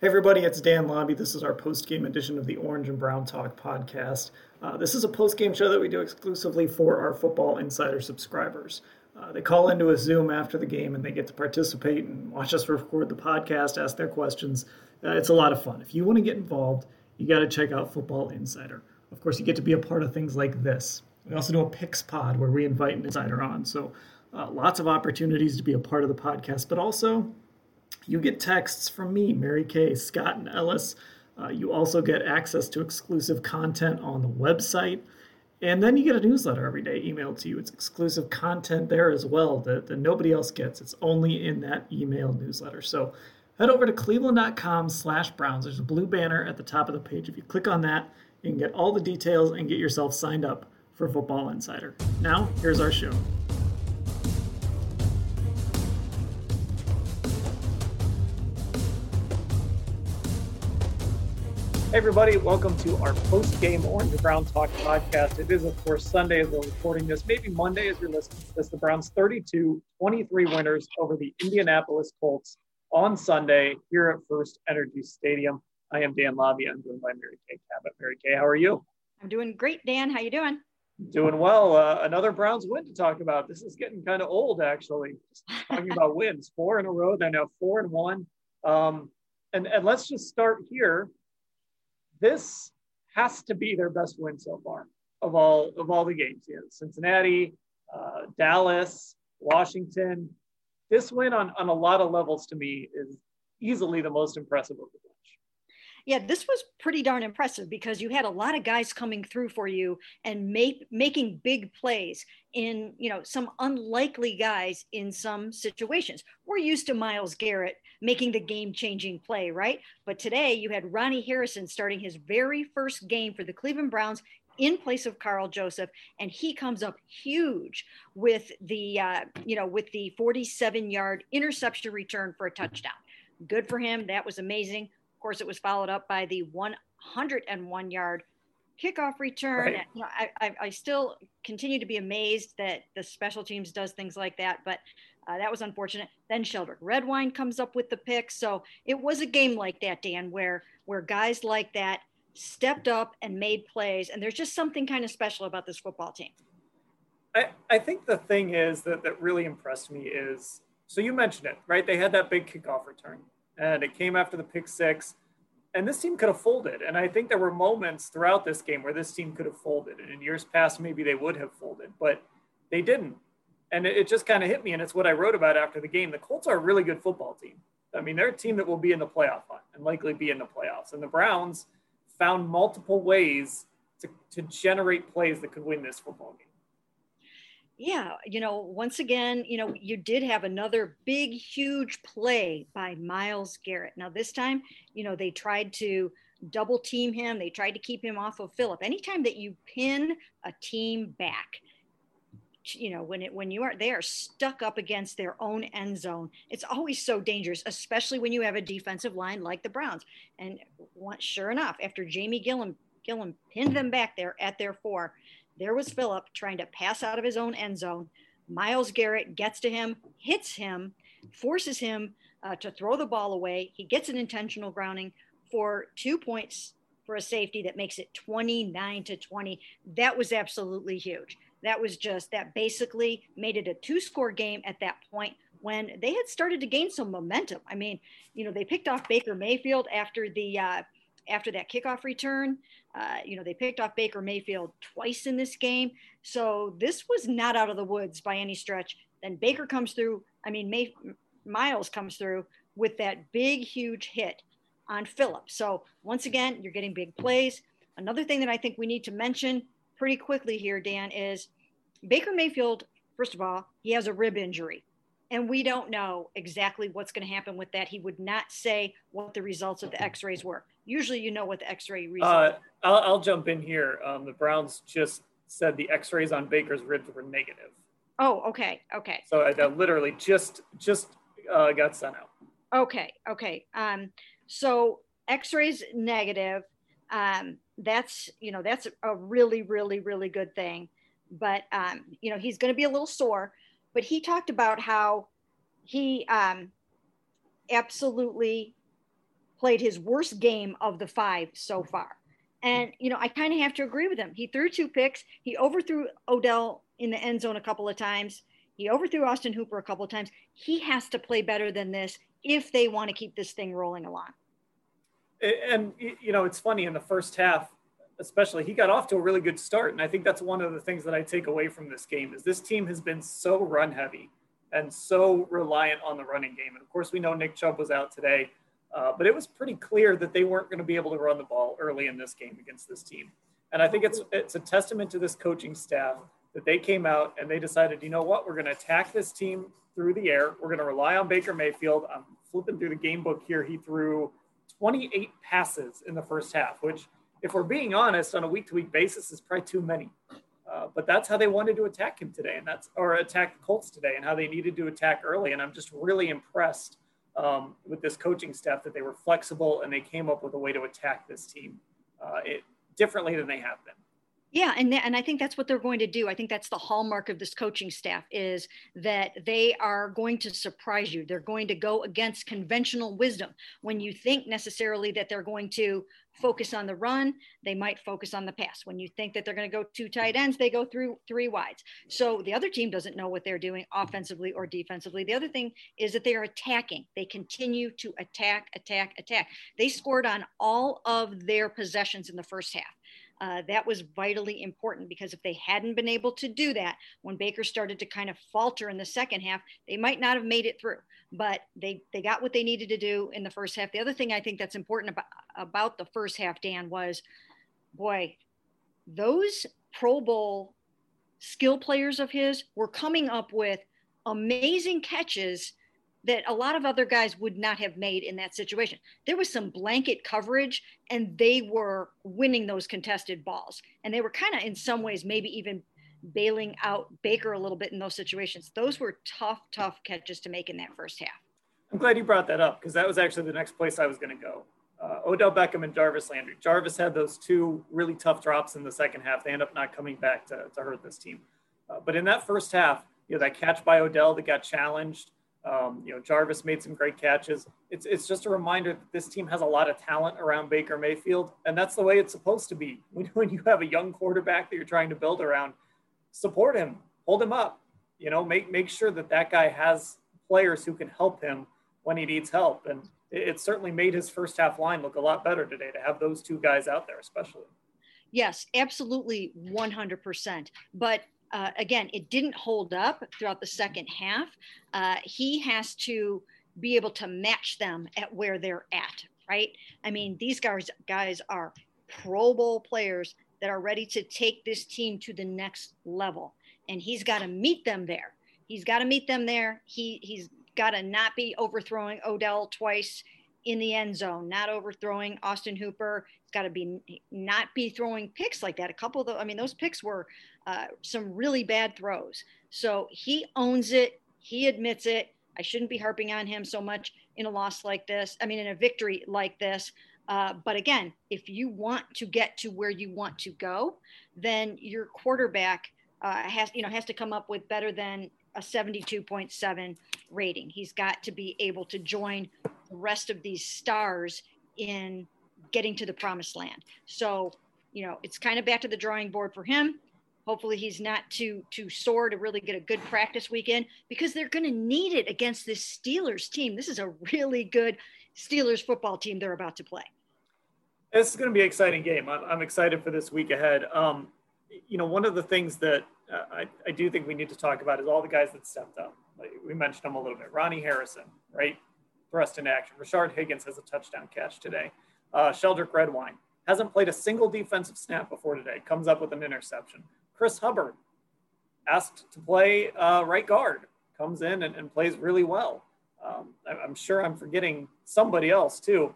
Hey everybody, it's Dan Labbe. This is our post-game edition of the Orange and Brown Talk podcast. Uh, this is a post-game show that we do exclusively for our Football Insider subscribers. Uh, they call into a Zoom after the game and they get to participate and watch us record the podcast, ask their questions. Uh, it's a lot of fun. If you want to get involved, you got to check out Football Insider. Of course, you get to be a part of things like this. We also do a Picks Pod where we invite an insider on. So, uh, lots of opportunities to be a part of the podcast, but also you get texts from me, Mary Kay, Scott, and Ellis. Uh, you also get access to exclusive content on the website. And then you get a newsletter every day emailed to you. It's exclusive content there as well that, that nobody else gets. It's only in that email newsletter. So head over to cleveland.com slash Browns. There's a blue banner at the top of the page. If you click on that, you can get all the details and get yourself signed up for Football Insider. Now, here's our show. Hey everybody, welcome to our post-game Orange and Brown Talk podcast. It is, of course, Sunday as we're recording this, maybe Monday as you're listening to this. The Browns 32-23 winners over the Indianapolis Colts on Sunday here at First Energy Stadium. I am Dan Labbe. I'm joined by Mary Kay Cabot. Mary Kay, how are you? I'm doing great, Dan. How you doing? Doing well. Uh, another Browns win to talk about. This is getting kind of old, actually. Just talking about wins, four in a row. They're now four and one. Um, and and let's just start here this has to be their best win so far of all of all the games. Yeah, Cincinnati, uh, Dallas, Washington. This win on on a lot of levels to me is easily the most impressive of the bunch. Yeah, this was pretty darn impressive because you had a lot of guys coming through for you and make, making big plays in, you know, some unlikely guys in some situations. We're used to Myles Garrett making the game changing play, right? But today you had Ronnie Harrison starting his very first game for the Cleveland Browns in place of Karl Joseph, and he comes up huge with the uh, you know with the 47 yard interception return for a touchdown. Good for him. That was amazing. Of course, it was followed up by the 101 yard kickoff return. Right. You know, I, I, I, still continue to be amazed that the special teams does things like that, but uh, that was unfortunate. Then Sheldrick Redwine comes up with the pick. So it was a game like that, Dan, where where guys like that stepped up and made plays. And there's just something kind of special about this football team. I, I think the thing is that, that really impressed me is so you mentioned it, right? They had that big kickoff return and it came after the pick six. And this team could have folded. And I think there were moments throughout this game where this team could have folded. And in years past, maybe they would have folded, but they didn't and it, just kind of hit me, and it's what I wrote about after the game. The Colts are a really good football team. I mean, they're a team that will be in the playoff hunt and likely be in the playoffs. And the Browns found multiple ways to, to generate plays that could win this football game. Yeah, you know, once again, you know, you did have another big, huge play by Myles Garrett. Now, this time, you know, they tried to double team him, they tried to keep him off of Philip. Anytime that you pin a team back, you know when it when you are they are stuck up against their own end zone it's always so dangerous especially when you have a defensive line like the browns and sure enough after jamie gillan gillan pinned them back there at their four there was philip trying to pass out of his own end zone Myles garrett gets to him hits him forces him uh, to throw the ball away he gets an intentional grounding for two points for a safety that makes it 29 to 20 that was absolutely huge that was just that basically made it a two score game at that point when they had started to gain some momentum. I mean, you know, they picked off Baker Mayfield after the uh, after that kickoff return. Uh, you know, they picked off Baker Mayfield twice in this game. So this was not out of the woods by any stretch. Then Baker comes through. I mean, May, Myles comes through with that big, huge hit on Philip. So once again, you're getting big plays. Another thing that I think we need to mention pretty quickly here, Dan, is Baker Mayfield, first of all, he has a rib injury. and we don't know exactly what's going to happen with that. He would not say what the results of the X-rays were. Usually, you know what the X-ray results. Uh, I'll, I'll, jump in here. Um, the Browns just said the X-rays on Baker's ribs were negative. Oh, okay, okay. So I literally just just uh, got sent out. Okay, okay. Um, so X-rays negative. Um, that's you know that's a really really really good thing. But um, you know he's going to be a little sore but he talked about how he um, absolutely played his worst game of the five so far. And, mm. you know, I kind of have to agree with him. He threw two picks. He overthrew Odell in the end zone a couple of times. He overthrew Austin Hooper a couple of times. He has to play better than this if they want to keep this thing rolling along. And, you know, it's funny in the first half, especially he got off to a really good start and i think that's one of the things that i take away from this game is this team has been so run heavy and so reliant on the running game and of course we know nick chubb was out today uh, but it was pretty clear that they weren't going to be able to run the ball early in this game against this team and i think it's it's a testament to this coaching staff that they came out and they decided you know what we're going to attack this team through the air we're going to rely on baker mayfield i'm flipping through the game book here he threw 28 passes in the first half which if we're being honest, on a week to week basis, is probably too many. Uh, but that's how they wanted to attack him today, and that's or attack the Colts today, and how they needed to attack early. And I'm just really impressed um, with this coaching staff that they were flexible and they came up with a way to attack this team uh, it, differently than they have been. Yeah, and th- and I think that's what they're going to do. I think that's the hallmark of this coaching staff is that they are going to surprise you. They're going to go against conventional wisdom. When you think necessarily that they're going to focus on the run, they might focus on the pass. When you think that they're going to go two tight ends, they go through three wides. So the other team doesn't know what they're doing offensively or defensively. The other thing is that they are attacking. They continue to attack, attack, attack. They scored on all of their possessions in the first half. Uh, that was vitally important because if they hadn't been able to do that when Baker started to kind of falter in the second half, they might not have made it through. But they they got what they needed to do in the first half. The other thing I think that's important about about the first half, Dan, was boy, those Pro Bowl skill players of his were coming up with amazing catches that a lot of other guys would not have made in that situation. There was some blanket coverage and they were winning those contested balls. And they were kind of in some ways maybe even bailing out Baker a little bit in those situations. Those were tough, tough catches to make in that first half. I'm glad you brought that up because that was actually the next place I was going to go. Uh, Odell Beckham and Jarvis Landry. Jarvis had those two really tough drops in the second half. They end up not coming back to, to hurt this team. Uh, but in that first half, you know, that catch by Odell that got challenged, um, you know, Jarvis made some great catches. It's, it's just a reminder that this team has a lot of talent around Baker Mayfield, and that's the way it's supposed to be. When, when you have a young quarterback that you're trying to build around, support him, hold him up, you know, make, make sure that that guy has players who can help him when he needs help. And it, it certainly made his first half line look a lot better today to have those two guys out there, especially. Yes, absolutely 100%. But uh, again, it didn't hold up throughout the second half. Uh, he has to be able to match them at where they're at, right? I mean, these guys guys are Pro Bowl players that are ready to take this team to the next level, and he's got to meet them there. He's got to meet them there. He he's got to not be overthrowing Odell twice in the end zone, not overthrowing Austin Hooper. It's got to be not be throwing picks like that. A couple of the, I mean, those picks were uh, some really bad throws. So he owns it. He admits it. I shouldn't be harping on him so much in a loss like this. I mean, in a victory like this. Uh, but again, if you want to get to where you want to go, then your quarterback uh, has, you know, has to come up with better than a 72.7 rating. He's got to be able to join the rest of these stars in getting to the promised land. So, you know, it's kind of back to the drawing board for him. Hopefully he's not too too sore to really get a good practice weekend because they're going to need it against this Steelers team. This is a really good Steelers football team they're about to play. This is going to be an exciting game. I'm, excited for this week ahead. Um, you know, one of the things that uh, I, I do think we need to talk about is all the guys that stepped up. Like we mentioned them a little bit. Ronnie Harrison, right? Thrust into action. Rashard Higgins has a touchdown catch today. Uh, Sheldrick Redwine hasn't played a single defensive snap before today. Comes up with an interception. Chris Hubbard asked to play uh, right guard. comes in and, and plays really well. Um, I'm sure I'm forgetting somebody else too.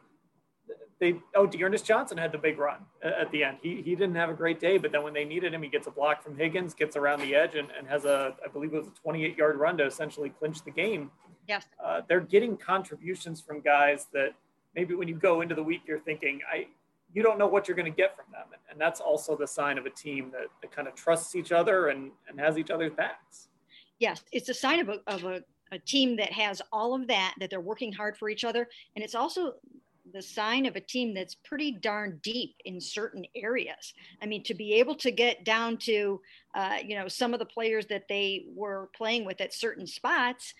They oh D'Ernest Johnson had the big run at the end. He he didn't have a great day, but then when they needed him, he gets a block from Higgins, gets around the edge, and, and has a I believe it was a 28 yard run to essentially clinch the game. Yes, uh, they're getting contributions from guys that maybe when you go into the week you're thinking I you don't know what you're going to get from them, and, and that's also the sign of a team that, that kind of trusts each other and and has each other's backs. Yes, it's a sign of a, of a a team that has all of that, that they're working hard for each other. And it's also the sign of a team that's pretty darn deep in certain areas. I mean, to be able to get down to, uh, you know, some of the players that they were playing with at certain spots,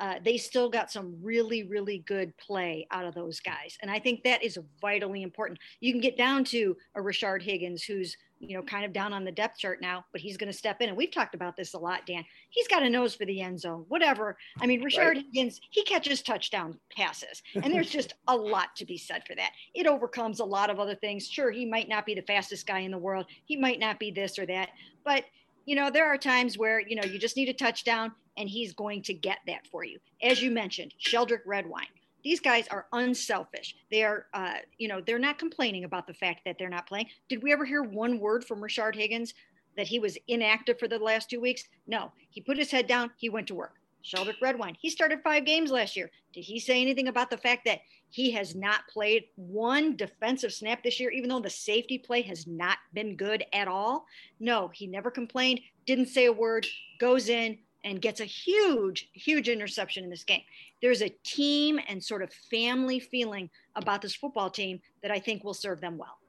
uh, they still got some really, really good play out of those guys. And I think that is vitally important. You can get down to a Rashard Higgins who's you know, kind of down on the depth chart now, but he's going to step in. And we've talked about this a lot, Dan. He's got a nose for the end zone, whatever. I mean, Rashard right. Higgins, he catches touchdown passes, and there's just a lot to be said for that. It overcomes a lot of other things. Sure, he might not be the fastest guy in the world, he might not be this or that, but you know, there are times where, you know, you just need a touchdown and he's going to get that for you. As you mentioned, Sheldrick Redwine these guys are unselfish. They are, uh, you know, they're not complaining about the fact that they're not playing. Did we ever hear one word from Rashard Higgins that he was inactive for the last two weeks? No, he put his head down. He went to work. Sheldrick Redwine, he started five games last year. Did he say anything about the fact that he has not played one defensive snap this year, even though the safety play has not been good at all? No, he never complained, didn't say a word, goes in, and gets a huge, huge interception in this game. There's a team and sort of family feeling about this football team that I think will serve them well.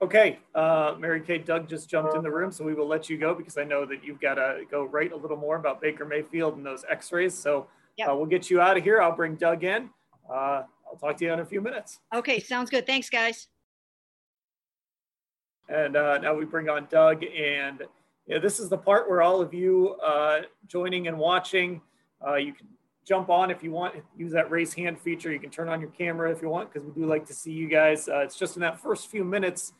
Okay, uh, Mary Kate, Doug just jumped in the room, so we will let you go because I know that you've got to go write a little more about Baker Mayfield and those X-rays. So yep. uh, we'll get you out of here. I'll bring Doug in. Uh, I'll talk to you in a few minutes. Okay, sounds good. Thanks, guys. And uh, now we bring on Doug and yeah, this is the part where all of you uh, joining and watching, uh, you can jump on if you want, use that raise hand feature. You can turn on your camera if you want, because we do like to see you guys. Uh, it's just in that first few minutes,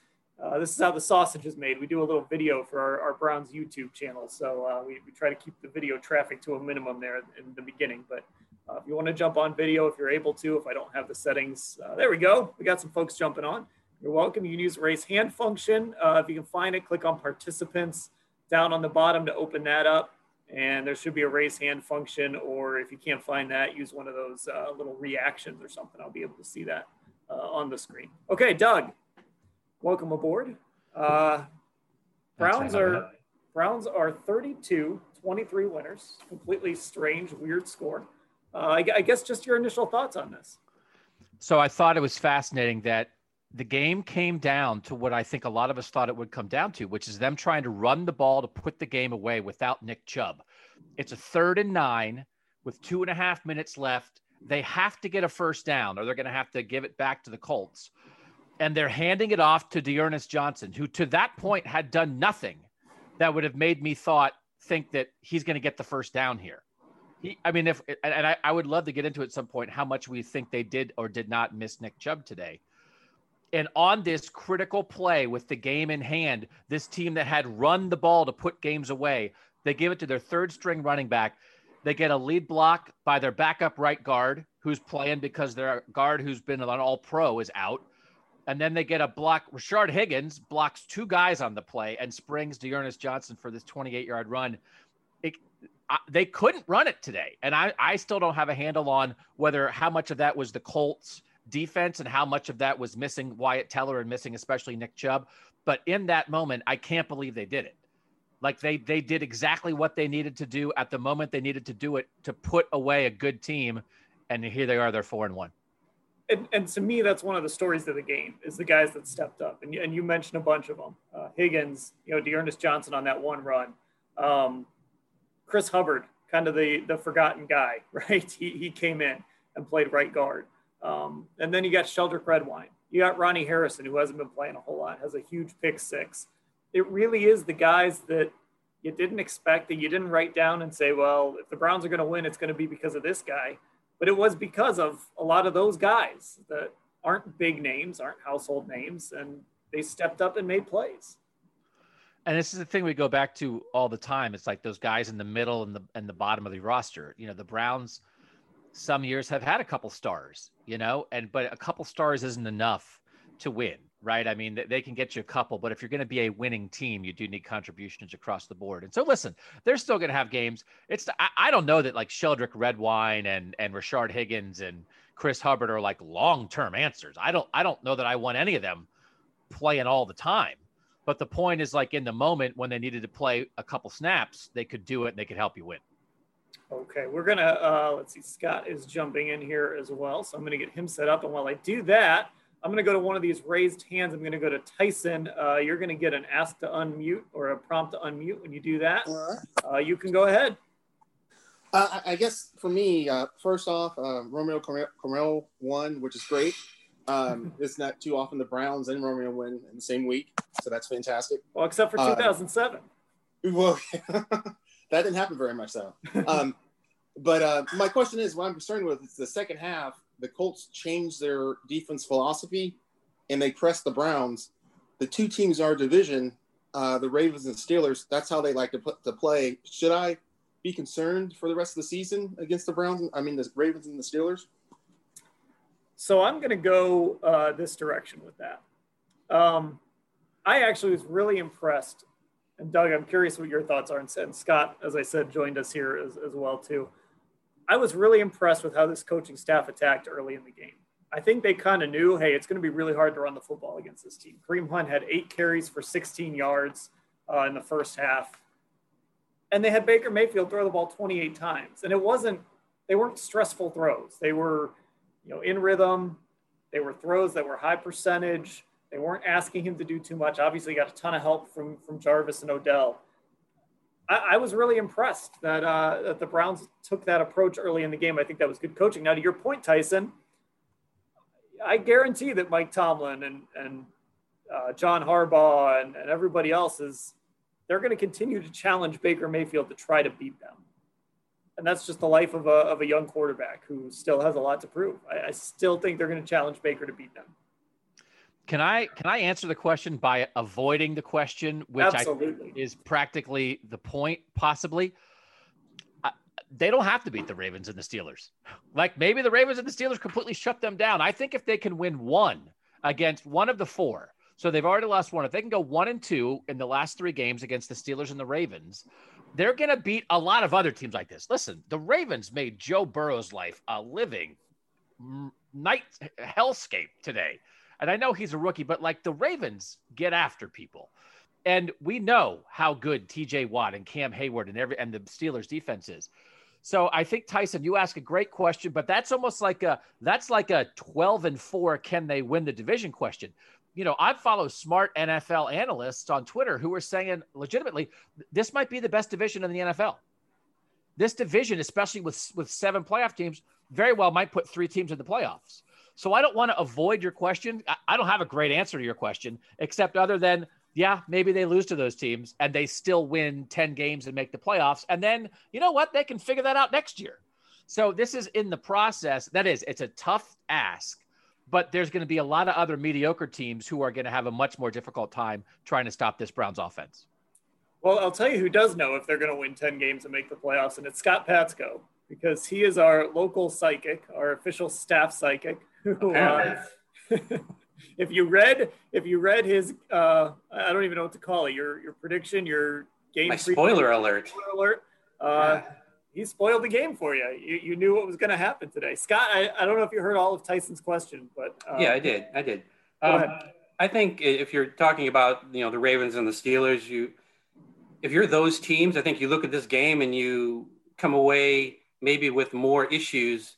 uh, this is how the sausage is made. We do a little video for our, our Browns YouTube channel. So uh, we, we try to keep the video traffic to a minimum there in the beginning. But uh, if you want to jump on video, if you're able to, if I don't have the settings, there we go. We got some folks jumping on. You're welcome. You can use raise hand function. if you can find it, click on participants down on the bottom to open that up. And there should be a raise hand function, or if you can't find that, use one of those uh, little reactions or something. I'll be able to see that uh, on the screen. Okay, Doug, welcome aboard. Uh, Browns are Browns are 32, 23 winners. Completely strange, weird score. Uh, I, I guess just your initial thoughts on this. So I thought it was fascinating that the game came down to what I think a lot of us thought it would come down to, which is them trying to run the ball to put the game away without Nick Chubb. It's a third and nine with two and a half minutes left. They have to get a first down or they're going to have to give it back to the Colts. And they're handing it off to D'Ernest Johnson, who to that point had done nothing that would have made me thought think that he's going to get the first down here. He, I mean, if and I, I would love to get into at some point how much we think they did or did not miss Nick Chubb today and on this critical play with the game in hand, this team that had run the ball to put games away, they give it to their third string running back. They get a lead block by their backup right guard, who's playing because their guard, who's been an all pro, is out. And then they get a block. Rashard Higgins blocks two guys on the play and springs D'Ernest Johnson for this 28 yard run. It, I, they couldn't run it today. And I, I still don't have a handle on whether how much of that was the Colts defense and how much of that was missing Wyatt Teller and missing especially Nick Chubb. But in that moment, I can't believe they did it. Like they they did exactly what they needed to do at the moment they needed to do it to put away a good team, and here they are, they're four and one. And, and to me, that's one of the stories of the game is the guys that stepped up, and and you mentioned a bunch of them: uh, Higgins, you know, D'Ernest Johnson on that one run, um, Chris Hubbard, kind of the the forgotten guy, right? He he came in and played right guard. Um, and then you got Sheldrick Redwine. You got Ronnie Harrison, who hasn't been playing a whole lot, has a huge pick six. It really is the guys that you didn't expect, that you didn't write down and say, well, if the Browns are going to win, it's going to be because of this guy. But it was because of a lot of those guys that aren't big names, aren't household names, and they stepped up and made plays. and this is the thing we go back to all the time. It's like those guys in the middle and the and the bottom of the roster. You know, the Browns some years have had a couple stars, you know, and but a couple stars isn't enough to win, right? I mean, they can get you a couple, but if you're going to be a winning team, you do need contributions across the board. And so, listen, they're still going to have games. It's I, I don't know that like Sheldrick Redwine and and Rashard Higgins and Chris Hubbard are like long term answers. I don't I don't know that I want any of them playing all the time. But the point is like in the moment when they needed to play a couple snaps, they could do it and they could help you win. Okay, we're gonna uh, let's see. Scott is jumping in here as well, so I'm gonna get him set up. And while I do that, I'm gonna go to one of these raised hands. I'm gonna go to Tyson. Uh, you're gonna get an ask to unmute or a prompt to unmute. When you do that, uh, you can go ahead. Uh, I guess for me, uh, first off, uh, Romeo Crennel won, which is great. Um, it's not too often the Browns and Romeo win in the same week, so that's fantastic. Well, except for 2007. well, that didn't happen very much though. Um, but uh, my question is, what I'm concerned with is the second half. The Colts changed their defense philosophy, and they pressed the Browns. The two teams in our division, uh, the Ravens and Steelers. That's how they like to put to play. Should I be concerned for the rest of the season against the Browns? I mean, the Ravens and the Steelers. So I'm going to go uh, this direction with that. Um, I actually was really impressed and Doug, I'm curious what your thoughts are. And Scott, as I said, joined us here as, as well too. I was really impressed with how this coaching staff attacked early in the game. I think they kind of knew, hey, it's going to be really hard to run the football against this team. Kareem Hunt had eight carries for 16 yards uh, in the first half, and they had Baker Mayfield throw the ball 28 times. And it wasn't, they weren't stressful throws. They were, you know, in rhythm. They were throws that were high percentage. They weren't asking him to do too much. Obviously, got a ton of help from from Jarvis and Odell. I, I was really impressed that uh, that the Browns took that approach early in the game. I think that was good coaching. Now, to your point, Tyson, I guarantee that Mike Tomlin and and uh, John Harbaugh and, and everybody else is they're going to continue to challenge Baker Mayfield to try to beat them. And that's just the life of a, of a young quarterback who still has a lot to prove. I, I still think they're going to challenge Baker to beat them. Can I can I answer the question by avoiding the question, which Absolutely. I is practically the point, possibly? they don't have to beat the Ravens and the Steelers. Like maybe the Ravens and the Steelers completely shut them down. I think if they can win one against one of the four, so they've already lost one. If they can go one and two in the last three games against the Steelers and the Ravens, they're going to beat a lot of other teams like this. Listen, the Ravens made Joe Burrow's life a living night hellscape today. And I know he's a rookie, but like the Ravens get after people. And we know how good TJ Watt and Cam Heyward and every and the Steelers defense is. So I think Tyson, you ask a great question, but that's almost like a that's like a 12 and 4 can they win the division question. You know, I follow smart NFL analysts on Twitter who are saying legitimately this might be the best division in the NFL. This division, especially with with seven playoff teams, very well might put three teams in the playoffs. So I don't want to avoid your question. I don't have a great answer to your question, except other than, yeah, maybe they lose to those teams and they still win 10 games and make the playoffs. And then, you know what? They can figure that out next year. So this is in the process. That is, it's a tough ask, but there's going to be a lot of other mediocre teams who are going to have a much more difficult time trying to stop this Browns offense. Well, I'll tell you who does know if they're going to win 10 games and make the playoffs, and it's Scott Patsko because he is our local psychic, our official staff psychic. Who, uh, if you read, if you read his, uh, I don't even know what to call it. Your your prediction, your game. My spoiler alert. Spoiler alert. Uh, yeah. He spoiled the game for you. You, you knew what was going to happen today, Scott. I, I don't know if you heard all of Tyson's question, but uh, yeah, I did. I did. Um, I think if you're talking about you know the Ravens and the Steelers, you if you're those teams, I think you look at this game and you come away maybe with more issues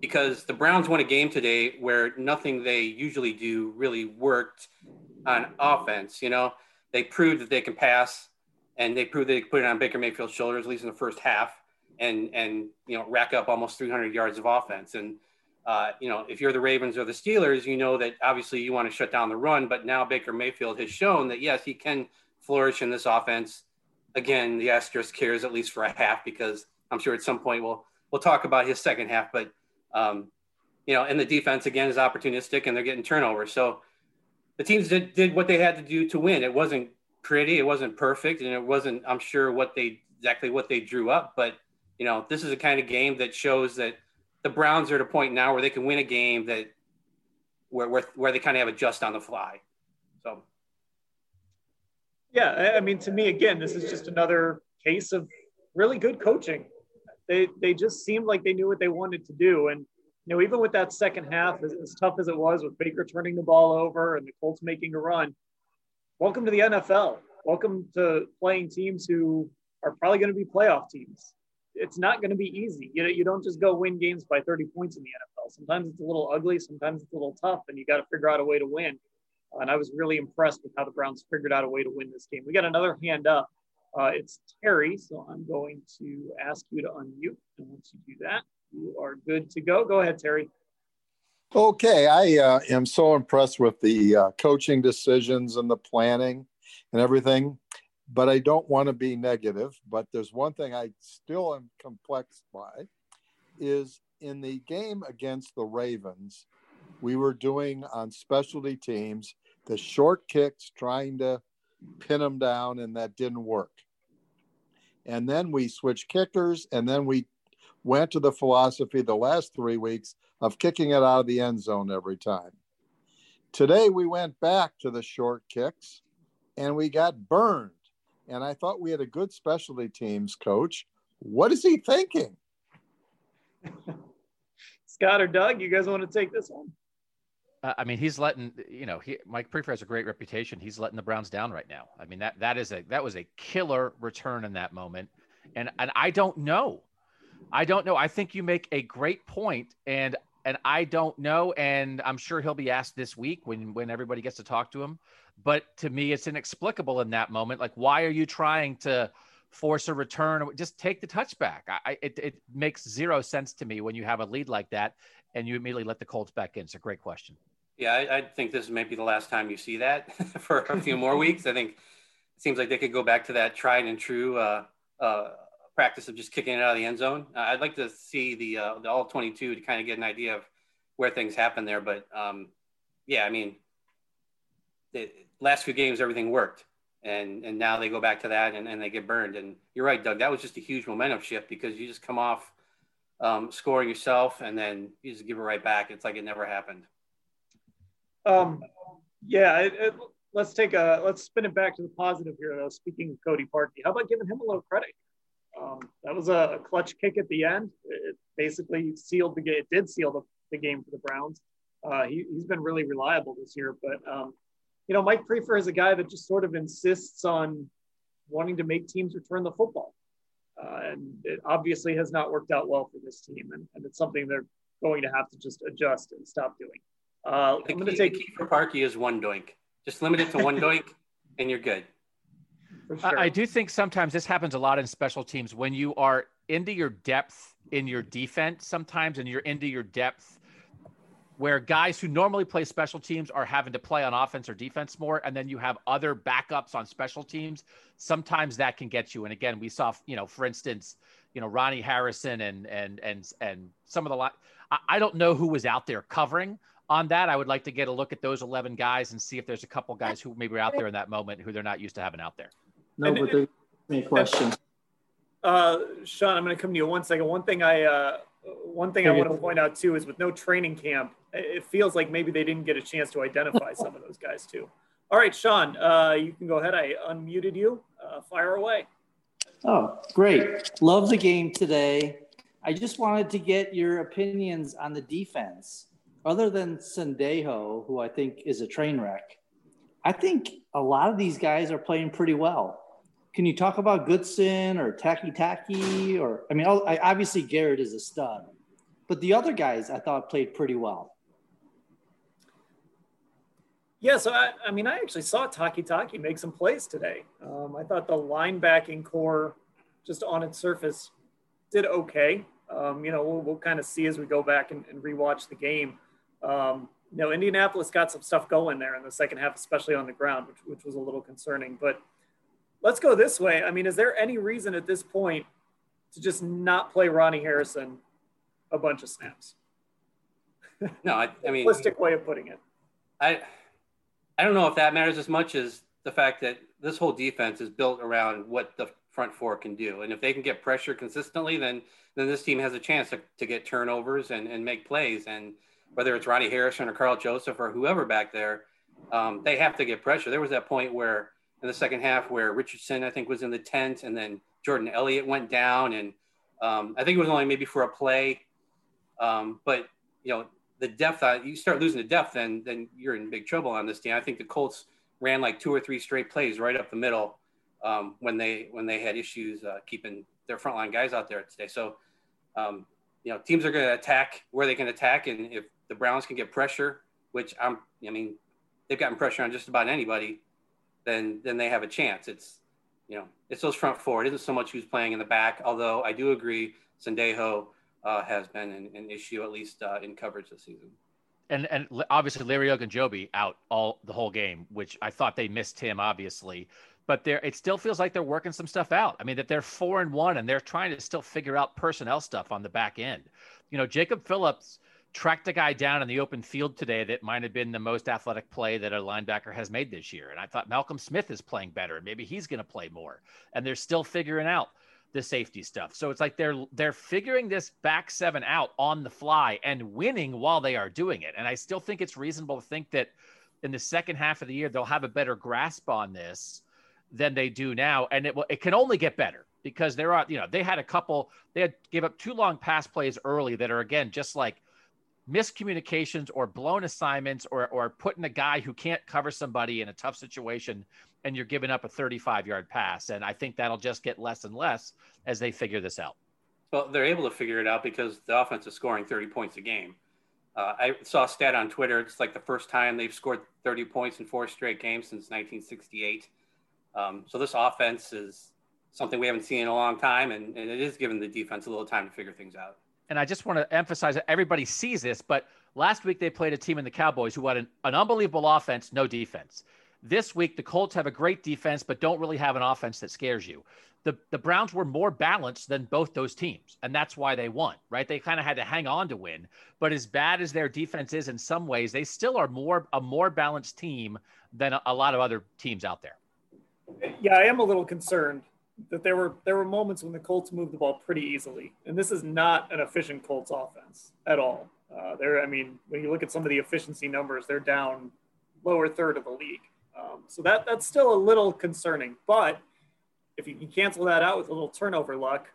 because the Browns won a game today where nothing they usually do really worked on offense. You know, they proved that they can pass and they proved they could put it on Baker Mayfield's shoulders, at least in the first half, and and you know rack up almost 300 yards of offense. And uh, you know, if you're the Ravens or the Steelers, you know that obviously you want to shut down the run, but now Baker Mayfield has shown that yes, he can flourish in this offense. Again, the asterisk cares at least for a half because I'm sure at some point we'll we'll talk about his second half, but um, you know, and the defense again is opportunistic and they're getting turnovers. So the teams did, did what they had to do to win. It wasn't pretty. It wasn't perfect, and it wasn't. I'm sure what they exactly what they drew up, but you know, this is a kind of game that shows that the Browns are at a point now where they can win a game that where where, where they kind of have adjust on the fly. So. Yeah, I mean, to me, again, this is just another case of really good coaching. They they just seemed like they knew what they wanted to do, and you know, even with that second half, as, as tough as it was with Baker turning the ball over and the Colts making a run, welcome to the NFL. Welcome to playing teams who are probably going to be playoff teams. It's not going to be easy. You know, you don't just go win games by 30 points in the NFL. Sometimes it's a little ugly, sometimes it's a little tough, and you got to figure out a way to win. And I was really impressed with how the Browns figured out a way to win this game. We got another hand up. Uh, it's Terry, so I'm going to ask you to unmute. And once you do that, you are good to go. Go ahead, Terry. Okay, I uh, am so impressed with the uh, coaching decisions and the planning and everything, but I don't want to be negative. But there's one thing I still am complex by is in the game against the Ravens, we were doing on specialty teams the short kicks, trying to pin them down, and that didn't work. And then we switched kickers, and then we went to the philosophy the last three weeks of kicking it out of the end zone every time. Today we went back to the short kicks and we got burned. And I thought we had a good specialty teams coach. What is he thinking? Scott or Doug, you guys want to take this one? Uh, I mean, he's letting you know. He, Mike Priefer has a great reputation. He's letting the Browns down right now. I mean that that is a that was a killer return in that moment, and and I don't know. I don't know. I think you make a great point, and and I don't know, and I'm sure he'll be asked this week when when everybody gets to talk to him. But to me, it's inexplicable in that moment. Like, why are you trying to force a return? Just take the touchback. I, it it makes zero sense to me when you have a lead like that, and you immediately let the Colts back in. It's a great question. Yeah, I, I think this may be the last time you see that for a few more weeks. I think it seems like they could go back to that tried and true. Uh, uh, practice of just kicking it out of the end zone. Uh, I'd like to see the uh, the all 22 to kind of get an idea of where things happen there. But um, yeah, I mean, the last few games everything worked, and and now they go back to that and, and they get burned. And you're right, Doug. That was just a huge momentum shift because you just come off um, scoring yourself and then you just give it right back. It's like it never happened. Um, yeah. It, it, let's take a let's spin it back to the positive here. Though, speaking of Cody Parkey, how about giving him a little credit? Um, that was a, clutch kick at the end. It basically sealed the game. It did seal the, the game for the Browns. Uh, he, has been really reliable this year. But, um, you know, Mike Priefer is a guy that just sort of insists on wanting to make teams return the football. Uh, and it obviously has not worked out well for this team. And, and it's something they're going to have to just adjust and stop doing. Uh, I'm going to take. The key for Parkey is one doink. Just limit it to one doink and you're good. Sure. I do think sometimes this happens a lot in special teams when you are into your depth in your defense sometimes and you're into your depth where guys who normally play special teams are having to play on offense or defense more and then you have other backups on special teams sometimes that can get you and again we saw you know for instance you know Ronnie Harrison and and and and some of the lot I don't know who was out there covering on that I would like to get a look at those 11 guys and see if there's a couple guys who maybe are out there in that moment who they're not used to having out there no, but there's any question. Uh, Sean, I'm going to come to you one second. One thing I, uh, one thing I want to point out too is with no training camp, it feels like maybe they didn't get a chance to identify some of those guys too. All right, Sean, uh, you can go ahead. I unmuted you. Uh, fire away. Oh, great. Love the game today. I just wanted to get your opinions on the defense. Other than Sendejo, who I think is a train wreck, I think a lot of these guys are playing pretty well can you talk about Goodson or Takitaki or I mean, I, obviously Garrett is a stud, but the other guys I thought played pretty well. Yeah, so I, I mean, I actually saw Takitaki make some plays today. Um, I thought the linebacking core, just on its surface, did okay. Um, you know, we'll, we'll kind of see as we go back and, and rewatch the game. Um, you know, Indianapolis got some stuff going there in the second half, especially on the ground, which, which was a little concerning. But let's go this way. I mean, is there any reason at this point to just not play Ronnie Harrison a bunch of snaps? No, I, I mean, simplistic way of putting it. I, I don't know if that matters as much as the fact that this whole defense is built around what the front four can do. And if they can get pressure consistently, then then this team has a chance to, to get turnovers and, and make plays. And whether it's Ronnie Harrison or Karl Joseph or whoever back there, um, they have to get pressure. There was that point where in the second half where Richardson, I think, was in the tent and then Jordan Elliott went down. And um, I think it was only maybe for a play. Um, but, you know, the depth, uh, you start losing the depth, then, then you're in big trouble on this team. I think the Colts ran like two or three straight plays right up the middle um, when they when they had issues uh, keeping their frontline guys out there today. So, um, you know, teams are going to attack where they can attack, and if the Browns can get pressure, which I'm, I mean, they've gotten pressure on just about anybody, then then they have a chance. It's you know, it's those front four. It isn't so much who's playing in the back, although I do agree Sendejo uh, has been an, an, issue at least uh, in coverage this season. And and obviously Larry Ogunjobi out all the whole game, which I thought they missed him obviously, but there it still feels like they're working some stuff out. I mean that they're four and one and they're trying to still figure out personnel stuff on the back end. You know, Jacob Phillips tracked a guy down in the open field today that might have been the most athletic play that a linebacker has made this year. And I thought Malcolm Smith is playing better. and Maybe he's going to play more. And they're still figuring out the safety stuff. So it's like they're they're figuring this back seven out on the fly and winning while they are doing it. And I still think it's reasonable to think that in the second half of the year they'll have a better grasp on this than they do now. And it will it can only get better because there are, you know, they had a couple, they had gave up two long pass plays early that are again just like miscommunications or blown assignments or or putting a guy who can't cover somebody in a tough situation and you're giving up a 35 yard pass. And i think that'll just get less and less as they figure this out. Well they're able to figure it out because the offense is scoring 30 points a game. Uh, i saw a stat on twitter. It's like the first time they've scored 30 points in four straight games since 1968 um, so this offense is something we haven't seen in a long time and, and it is giving the defense a little time to figure things out and I just want to emphasize that everybody sees this, but last week they played a team in the Cowboys who had an, an unbelievable offense, no defense. This week, the Colts have a great defense, but don't really have an offense that scares you. The, the Browns were more balanced than both those teams, and that's why they won, right? They kind of had to hang on to win. But as bad as their defense is in some ways, they still are more a more balanced team than a, a lot of other teams out there. Yeah, I am a little concerned that there were there were moments when the Colts moved the ball pretty easily, and this is not an efficient Colts offense at all. Uh, there, I mean, when you look at some of the efficiency numbers, they're down lower third of the league. Um, so that that's still a little concerning. But if you can cancel that out with a little turnover luck,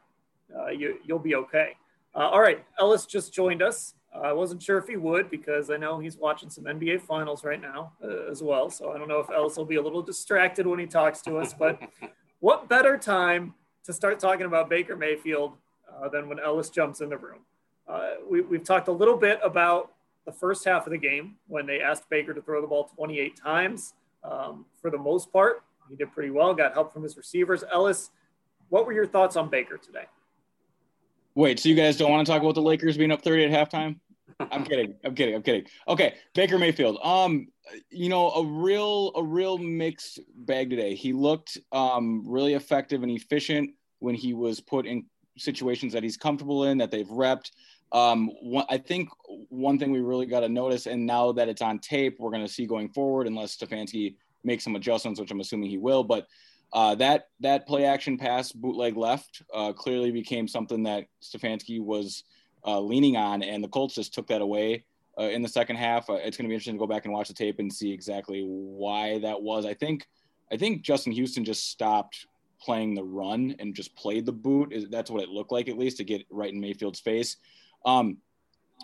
uh, you you'll be okay. Uh, all right, Ellis just joined us. I wasn't sure if he would because I know he's watching some NBA finals right now uh, as well. So I don't know if Ellis will be a little distracted when he talks to us, but what better time to start talking about Baker Mayfield uh, than when Ellis jumps in the room? Uh, we, we've talked a little bit about the first half of the game when they asked Baker to throw the ball 28 times. Um, for the most part, he did pretty well, got help from his receivers. Ellis, what were your thoughts on Baker today? Wait, so you guys don't want to talk about the Lakers being up 30 at halftime? I'm kidding. I'm kidding. I'm kidding. Okay, Baker Mayfield. Um, you know, a real a real mixed bag today. He looked um really effective and efficient when he was put in situations that he's comfortable in, that they've repped. Um, one, I think one thing we really got to notice, and now that it's on tape, we're going to see going forward, unless Stefanski makes some adjustments, which I'm assuming he will. But uh, that that play action pass bootleg left uh, clearly became something that Stefanski was uh, leaning on, and the Colts just took that away uh, in the second half. Uh, it's going to be interesting to go back and watch the tape and see exactly why that was. I think I think Justin Houston just stopped playing the run and just played the boot. That's what it looked like, at least, to get right in Mayfield's face. Um,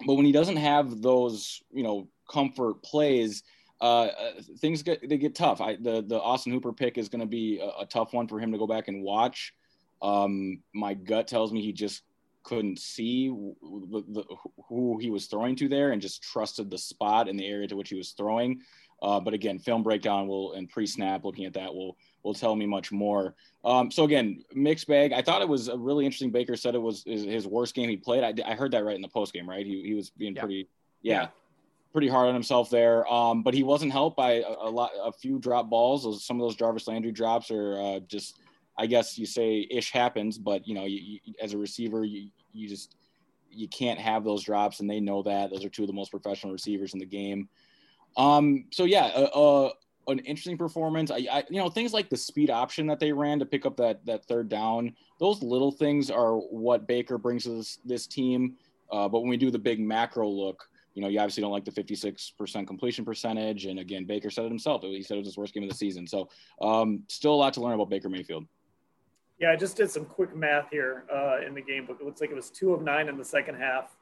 but when he doesn't have those, you know, comfort plays, uh, uh things get they get tough. I, the the Austin Hooper pick is going to be a, a, tough one for him to go back and watch. Um, my gut tells me he just couldn't see the, the, who he was throwing to there and just trusted the spot in the area to which he was throwing. Uh, but again, film breakdown will and pre-snap looking at that will will tell me much more. Um, so again, mixed bag. I thought it was a really interesting. Baker said it was his, his worst game he played. I, I, heard that right in the post game, right? He, he was being yeah. pretty, yeah, yeah, pretty hard on himself there. Um, but he wasn't helped by a, a, lot, a few drop balls. Some of those Jarvis Landry drops are uh, just I guess you say ish happens, but you know, you, you, as a receiver, you you just you can't have those drops, and they know that. Those are two of the most professional receivers in the game. Um, so yeah, a, a, an interesting performance. I, I, you know, things like the speed option that they ran to pick up that that third down. Those little things are what Baker brings to this, this team. Uh, but when we do the big macro look, you know, you obviously don't like the 56% completion percentage. And again, Baker said it himself. He said it was his worst game of the season. So um, still a lot to learn about Baker Mayfield. Yeah, I just did some quick math here uh, in the game book. It looks like it was two of nine in the second half.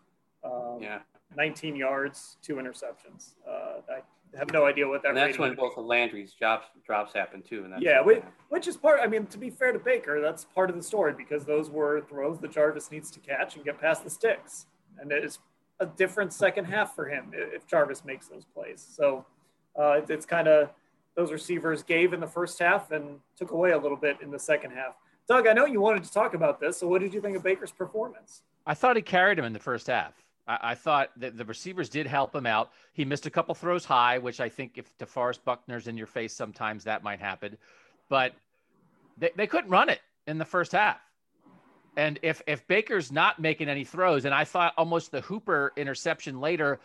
Um, yeah. 19 yards, two interceptions. Uh, I have no idea what that. And that's when both of Landry's drops drops happened too. And yeah, which, which, is part. I mean, to be fair to Baker, that's part of the story because those were throws that Jarvis needs to catch and get past the sticks, and it is a different second half for him if Jarvis makes those plays. So uh, it's kind of those receivers gave in the first half and took away a little bit in the second half. Doug, I know you wanted to talk about this. So what did you think of Baker's performance? I thought he carried him in the first half. I, I thought that the receivers did help him out. He missed a couple throws high, which I think if DeForest Buckner's in your face, sometimes that might happen. But they, they couldn't run it in the first half. And if if Baker's not making any throws, and I thought almost the Hooper interception later,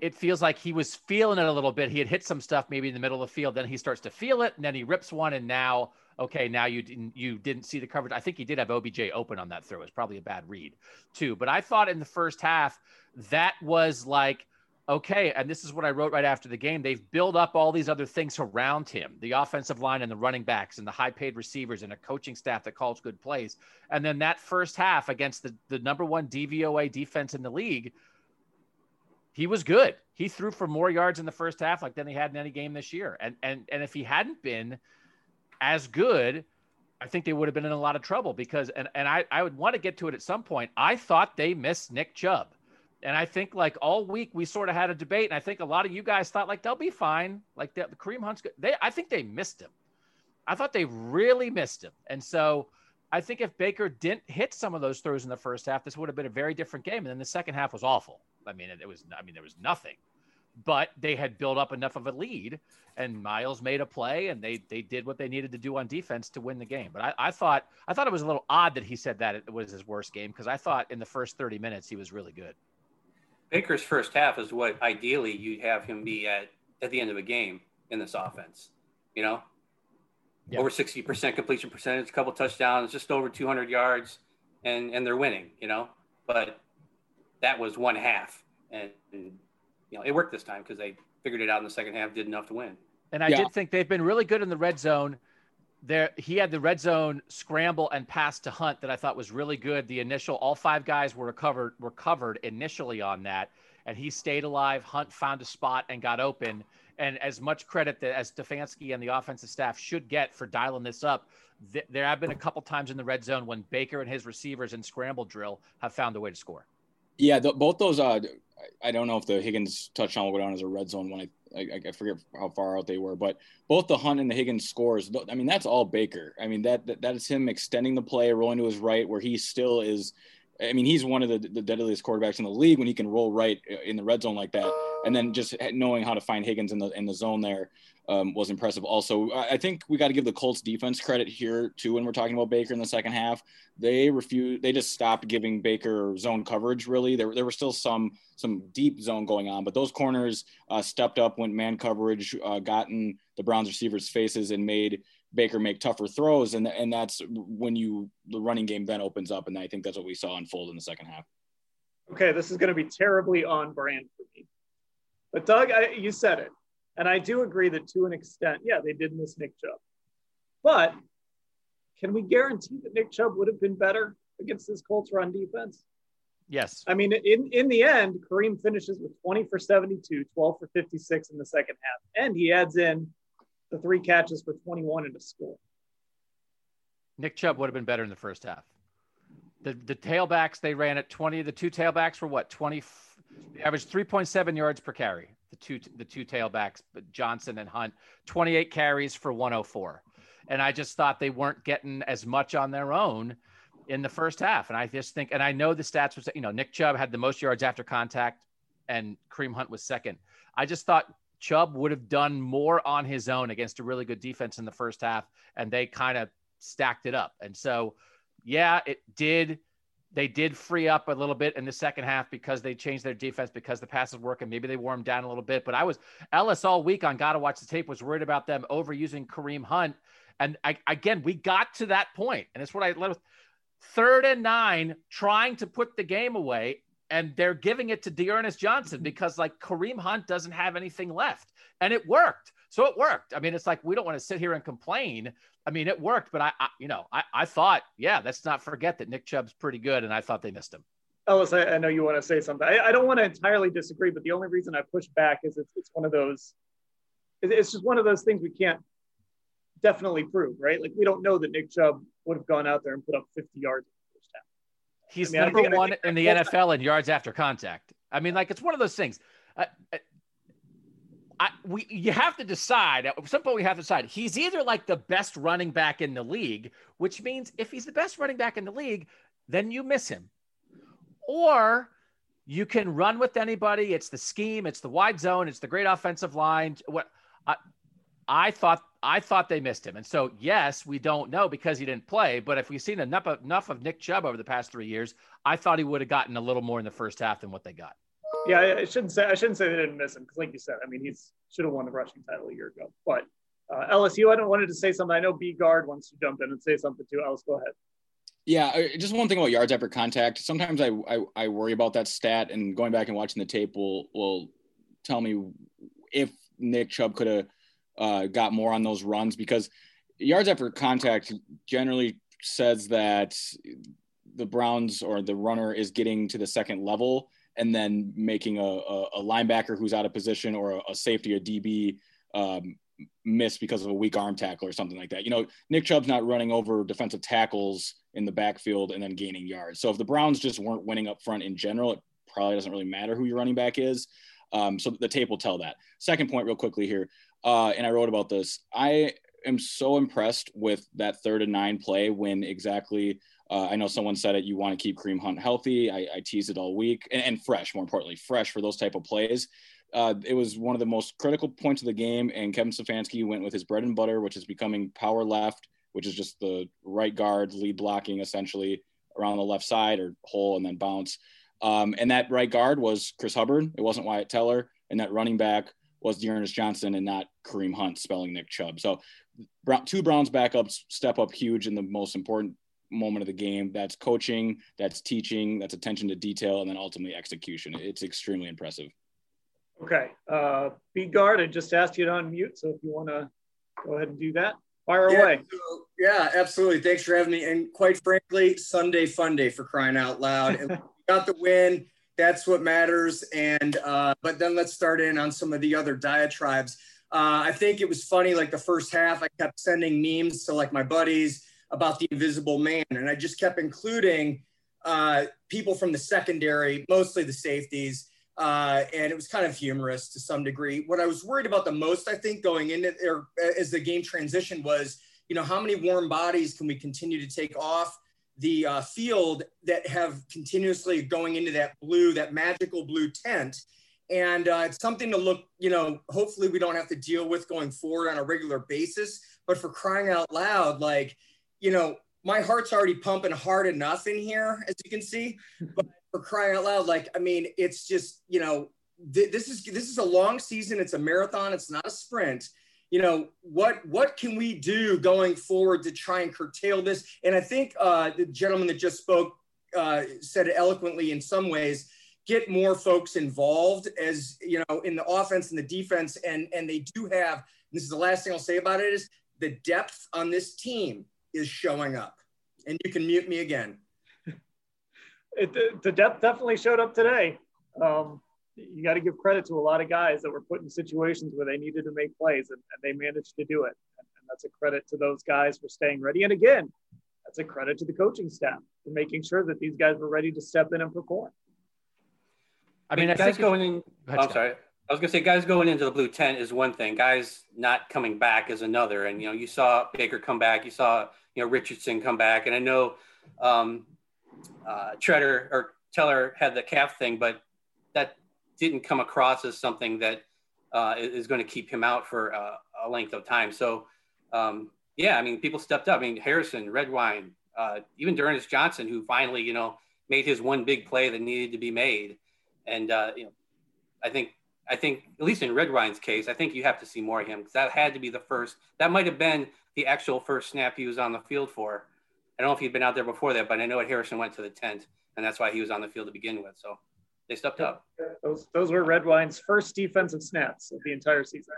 it, feels like he was feeling it a little bit. He had hit some stuff maybe in the middle of the field, then he starts to feel it, and then he rips one, and now okay, now you didn't you didn't see the coverage. I think he did have OBJ open on that throw. It's probably a bad read too. But I thought in the first half that was like okay, and this is what I wrote right after the game. They've built up all these other things around him the offensive line and the running backs and the high paid receivers and a coaching staff that calls good plays. And then that first half against the, the number one DVOA defense in the league, he was good. He threw for more yards in the first half like than he had in any game this year. And and and if he hadn't been, as good, I think they would have been in a lot of trouble because, and, and I, I would want to get to it at some point. I thought they missed Nick Chubb. And I think like all week we sort of had a debate, and I think a lot of you guys thought like they'll be fine. Like the, Kareem Hunt's good. They, I think they missed him. I thought they really missed him. And so I think if Baker didn't hit some of those throws in the first half, this would have been a very different game. And then the second half was awful. I mean, it, it was, I mean, there was nothing but they had built up enough of a lead and Myles made a play and they they did what they needed to do on defense to win the game. But I, I thought I thought it was a little odd that he said that it was his worst game because I thought in the first 30 minutes he was really good. Baker's first half is what ideally you'd have him be at at the end of a game in this offense. You know? Yep. Over 60% completion percentage, a couple touchdowns, just over 200 yards, and and they're winning, you know? But that was one half. And, and you know, it worked this time because they figured it out in the second half, did enough to win. And I yeah. did think they've been really good in the red zone. There, he had the red zone scramble and pass to Hunt that I thought was really good. The initial, all five guys were covered were covered initially on that, and he stayed alive. Hunt found a spot and got open. And as much credit that as Stefanski and the offensive staff should get for dialing this up, th- there have been a couple times in the red zone when Baker and his receivers in scramble drill have found a way to score. Yeah, the, both those. Uh, I don't know if the Higgins touchdown will go down as a red zone one. I, I, I, forget how far out they were, but both the Hunt and the Higgins scores. I mean, that's all Baker. I mean, that that, that is him extending the play, rolling to his right, where he still is. I mean, he's one of the, the deadliest quarterbacks in the league when he can roll right in the red zone like that, and then just knowing how to find Higgins in the in the zone there um, was impressive. Also, I think we got to give the Colts defense credit here too when we're talking about Baker in the second half. They refused. They just stopped giving Baker zone coverage. Really, there there was still some some deep zone going on, but those corners uh, stepped up, went man coverage, uh, gotten the Browns receivers' faces, and made Baker make tougher throws. And and that's when you the running game then opens up, and I think that's what we saw unfold in the second half. Okay, this is going to be terribly on brand for me, but Doug, I, you said it and I do agree that to an extent, yeah, they did miss Nick Chubb. But can we guarantee that Nick Chubb would have been better against this Colts run defense? Yes. I mean, in, in the end, Kareem finishes with 20 for 72, 12 for 56 in the second half. And he adds in the three catches for 21 in a score. Nick Chubb would have been better in the first half. The the tailbacks they ran at 20. The two tailbacks were what 20 they averaged 3.7 yards per carry the two the two tailbacks, Johnson and Hunt, 28 carries for 104. And I just thought they weren't getting as much on their own in the first half. And I just think, and I know the stats was, you know, Nick Chubb had the most yards after contact and Kareem Hunt was second. I just thought Chubb would have done more on his own against a really good defense in the first half, and they kind of stacked it up. And so, yeah, it did they did free up a little bit in the second half because they changed their defense because the passes work and maybe they wore them down a little bit. But I was Ellis all week on Gotta Watch the Tape was worried about them overusing Kareem Hunt. And I, again, we got to that point, and it's what I with third and nine, trying to put the game away, and they're giving it to D'Ernest Johnson mm-hmm. because like Kareem Hunt doesn't have anything left, and it worked. So it worked. I mean, it's like we don't want to sit here and complain I mean, it worked, but I, I you know, I, I thought, yeah, let's not forget that Nick Chubb's pretty good, and I thought they missed him. Ellis, I, I know you want to say something. I, I, don't want to entirely disagree, but the only reason I push back is it's, it's one of those. It's just one of those things we can't definitely prove, right? Like we don't know that Nick Chubb would have gone out there and put up 50 yards in the first half. He's I mean, number one in the NFL in yards after contact. I mean, like it's one of those things. Uh, I, we you have to decide at some point we have to decide he's either like the best running back in the league which means if he's the best running back in the league then you miss him. Or you can run with anybody. It's the scheme. It's the wide zone. It's the great offensive line. What I, I thought I thought they missed him and so yes we don't know because he didn't play but if we've seen enough enough of Nick Chubb over the past 3 years I thought he would have gotten a little more in the first half than what they got yeah, I shouldn't say I shouldn't say they didn't miss him because, like you said, I mean he's should have won the rushing title a year ago. But uh, LSU, I don't wanted to say something. I know B guard wants to jump in and say something too. Ellis, go ahead. Yeah, just one thing about yards after contact. Sometimes I, I, I worry about that stat, and going back and watching the tape will will tell me if Nick Chubb could have uh, got more on those runs because yards after contact generally says that the Browns or the runner is getting to the second level and then making a, a, a linebacker who's out of position or a, a safety or DB um, miss because of a weak arm tackle or something like that. You know, Nick Chubb's not running over defensive tackles in the backfield and then gaining yards. So if the Browns just weren't winning up front in general, it probably doesn't really matter who your running back is. Um, so the tape will tell that. Second point, real quickly here, uh, and I wrote about this. I am so impressed with that third and nine play when exactly uh, I know someone said it. You want to keep Kareem Hunt healthy. I, I teased it all week and, and, fresh, more importantly, fresh for those type of plays. Uh, it was one of the most critical points of the game, and Kevin Stefanski went with his bread and butter, which is becoming power left, which is just the right guard lead blocking essentially around the left side or hole and then bounce. Um, and that right guard was Chris Hubbard. It wasn't Wyatt Teller, and that running back was D'Ernest Johnson and not Kareem Hunt, spelling Nick Chubb. So two Browns backups step up huge in the most important moment of the game. That's coaching, that's teaching, that's attention to detail, and then ultimately execution. It's extremely impressive. Okay. Uh, B guard, I just asked you to unmute. So if you want to go ahead and do that, fire yeah, away. So, yeah, absolutely. Thanks for having me. And quite frankly, Sunday fun day for crying out loud. And we got the win. That's what matters. And, uh, but then let's start in on some of the other diatribes. Uh, I think it was funny, like the first half, I kept sending memes to like my buddies about the invisible man. And I just kept including uh, people from the secondary, mostly the safeties. Uh, and it was kind of humorous to some degree. What I was worried about the most, I think, going into or as the game transition was, you know, how many warm bodies can we continue to take off the uh, field that have continuously going into that blue, that magical blue tent. And uh, it's something to look, you know, hopefully we don't have to deal with going forward on a regular basis. But for crying out loud, like, you know, my heart's already pumping hard enough in here, as you can see. But for crying out loud, like, I mean, it's just, you know, th- this is this is a long season. It's a marathon. It's not a sprint. You know, what what can we do going forward to try and curtail this? And I think uh, the gentleman that just spoke uh, said it eloquently in some ways. Get more folks involved as you know in the offense and the defense, and and they do have. This is the last thing I'll say about it is the depth on this team is showing up. And you can mute me again. It, the, the depth definitely showed up today. Um, you got to give credit to a lot of guys that were put in situations where they needed to make plays and, and they managed to do it. And, and, that's a credit to those guys for staying ready. And again, that's a credit to the coaching staff for making sure that these guys were ready to step in and perform. I mean, I guys going in. Oh, I'm sorry. I was gonna say, guys going into the blue tent is one thing. Guys not coming back is another. And you know, you saw Baker come back. You saw you know Richardson come back. And I know um, uh, Treader or Teller had the calf thing, but that didn't come across as something that uh, is going to keep him out for uh, a length of time. So um, yeah, I mean, people stepped up. I mean, Harrison, Redwine, uh, even D'Ernest Johnson, who finally you know made his one big play that needed to be made. And uh, you know, I think I think at least in Redwine's case, I think you have to see more of him because that had to be the first. That might have been the actual first snap he was on the field for. I don't know if he'd been out there before that, but I know at Harrison went to the tent, and that's why he was on the field to begin with. So they stepped up. Those those were Redwine's first defensive snaps of the entire season.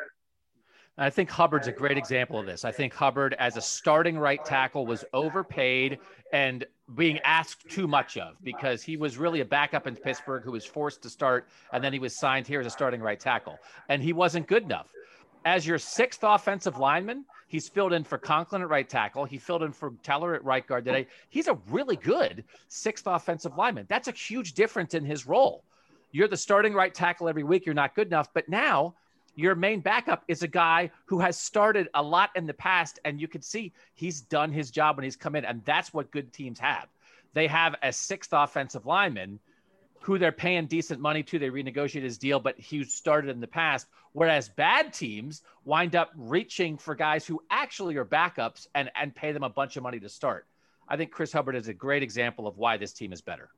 I think Hubbard's a great example of this. I think Hubbard, as a starting right tackle, was overpaid and being asked too much of because he was really a backup in Pittsburgh who was forced to start, and then he was signed here as a starting right tackle, and he wasn't good enough. As your sixth offensive lineman, he's filled in for Conklin at right tackle. He filled in for Teller at right guard today. He's a really good sixth offensive lineman. That's a huge difference in his role. You're the starting right tackle every week. You're not good enough, but now your main backup is a guy who has started a lot in the past, and you can see he's done his job when he's come in, and that's what good teams have. They have a sixth offensive lineman who they're paying decent money to. They renegotiate his deal, but he started in the past. Whereas bad teams wind up reaching for guys who actually are backups and, and pay them a bunch of money to start. I think Chris Hubbard is a great example of why this team is better.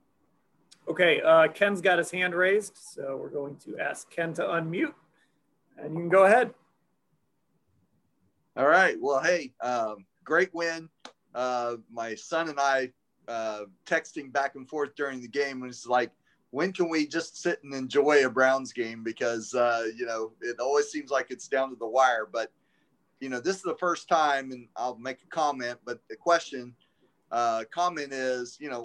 Okay, uh, Ken's got his hand raised, so we're going to ask Ken to unmute and you can go ahead. All right. Well, hey, um, great win. Uh, my son and I uh, texting back and forth during the game, and it's like, when can we just sit and enjoy a Browns game? Because uh, you know it always seems like it's down to the wire. But you know this is the first time, and I'll make a comment. But the question, uh, comment is, you know,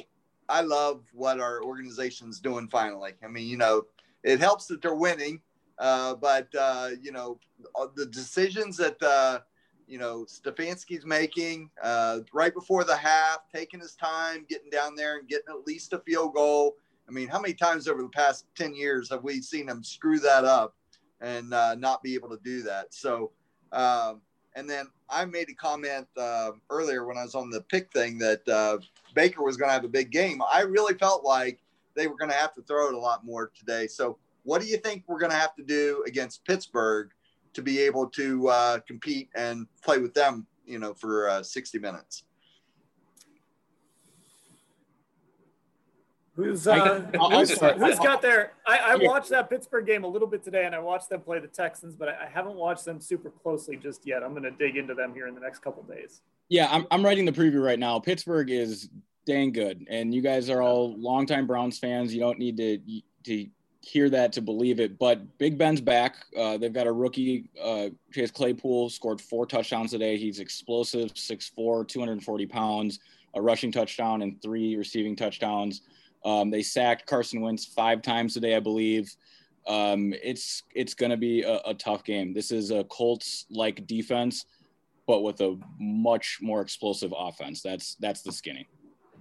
I love what our organization's doing. Finally, I mean, you know, it helps that they're winning uh, but uh, you know, uh, the decisions that uh, you know Stefanski's making right before the half, taking his time, getting down there and getting at least a field goal. I mean, how many times over the past ten years have we seen him screw that up and uh, not be able to do that? So, um, and then I made a comment uh, earlier when I was on the pick thing that uh, Baker was going to have a big game. I really felt like they were going to have to throw it a lot more today. So what do you think we're going to have to do against Pittsburgh to be able to uh, compete and play with them, you know, for uh, 60 minutes? Who's uh, who's, who's got their? I, I, watched that Pittsburgh game a little bit today, and I watched them play the Texans, but I, I haven't watched them super closely just yet. I'm going to dig into them here in the next couple days. Yeah, I'm, I'm writing the preview right now. Pittsburgh is dang good, and you guys are all longtime Browns fans. You don't need to to hear that to believe it. But Big Ben's back. Uh, they've got a rookie, uh, Chase Claypool, scored four touchdowns today. He's explosive, 6'4, 240 pounds, a rushing touchdown and three receiving touchdowns. Um, they sacked Carson Wentz five times today, I believe. Um, it's it's going to be a, a, tough game. This is a Colts like defense, but with a much more explosive offense. That's that's the skinny.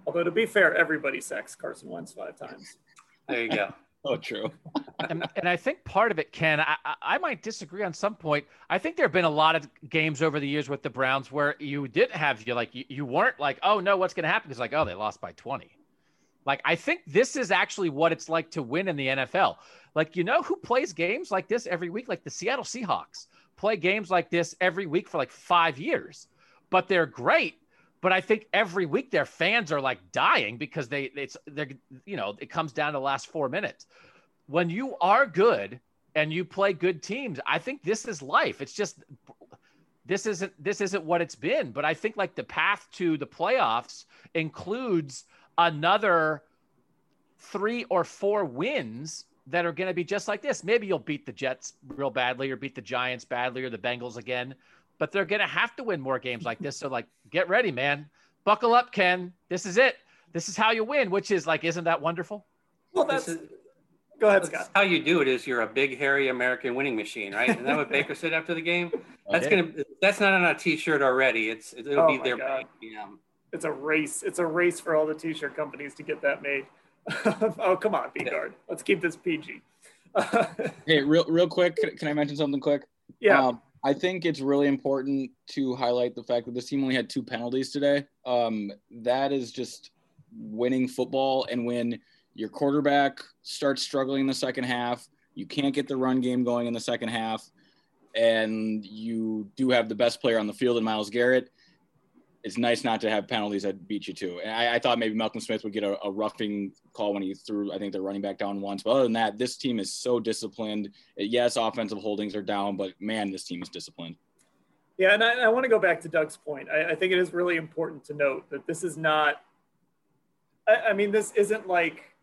Although to be fair, everybody sacks Carson Wentz five times. There you go. Oh, true. and, and, I think part of it, Ken, I, I might disagree on some point. I think there have been a lot of games over the years with the Browns where you didn't have you like you, you weren't like, oh no, what's going to happen? It's like, oh, they lost by twenty. Like I think this is actually what it's like to win in the NFL. Like you know who plays games like this every week? Like the Seattle Seahawks play games like this every week for like five years, but they're great but I think every week their fans are like dying because they it's they're you know it comes down to the last four minutes. When you are good and you play good teams, I think this is life. It's just this isn't this isn't what it's been. But I think like the path to the playoffs includes another three or four wins that are going to be just like this. Maybe you'll beat the Jets real badly or beat the Giants badly or the Bengals again but they're going to have to win more games like this. So, like, get ready, man. Buckle up, Ken. This is it. This is how you win, which is like, isn't that wonderful? Well, that's. Is, go ahead, Scott. How you do it is you're a big, hairy American winning machine, right? Isn't that what Baker said after the game? That's gonna. That's not on a T-shirt already. It's it'll oh be there. Yeah. It's a race. It's a race for all the T-shirt companies to get that made. oh, come on, B guard. Let's keep this PG. hey, real real quick, can, can I mention something quick? Yeah. Um, I think it's really important to highlight the fact that this team only had two penalties today. Um, that is just winning football. And when your quarterback starts struggling in the second half, you can't get the run game going in the second half, and you do have the best player on the field in Myles Garrett. It's nice not to have penalties that beat you too. And I, I thought maybe Malcolm Smith would get a, a, roughing call when he threw, I think they're running back down once. But other than that, this team is so disciplined. Yes, offensive holdings are down, but man, this team is disciplined. Yeah, and I, I want to go back to Doug's point. I, I, think it is really important to note that this is not, I, I mean, this isn't like